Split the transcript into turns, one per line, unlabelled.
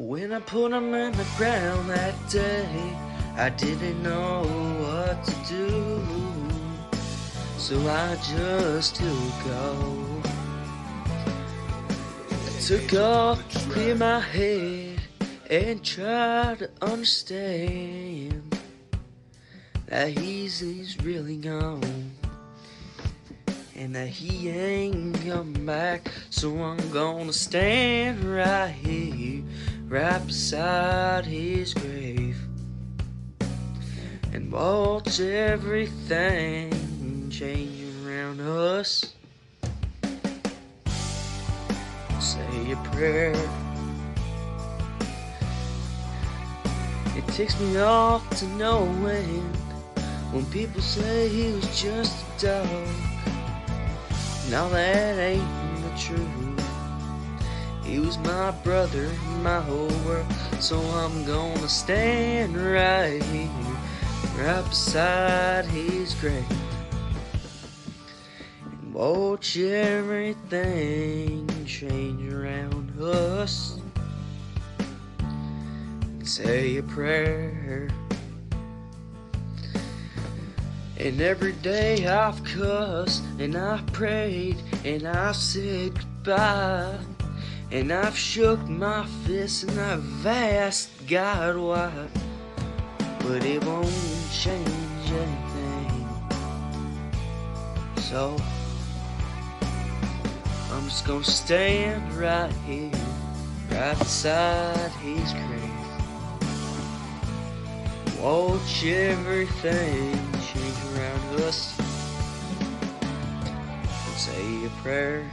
When I put him in the ground that day, I didn't know what to do. So I just took off. I took off to clear my head and try to understand that he's, he's really gone. And that he ain't coming back, so I'm gonna stand right here, right beside his grave, and watch everything change around us. Say a prayer. It takes me off to no end when people say he was just a dog. Now that ain't the truth. He was my brother, my whole world. So I'm gonna stand right here, right beside his grave, and watch everything change around us. And say a prayer. And every day I've cussed and I've prayed and I've said goodbye. And I've shook my fist and I've asked God why. But it won't change anything. So I'm just gonna stand right here, right beside his grave. Watch everything change around us and say a prayer.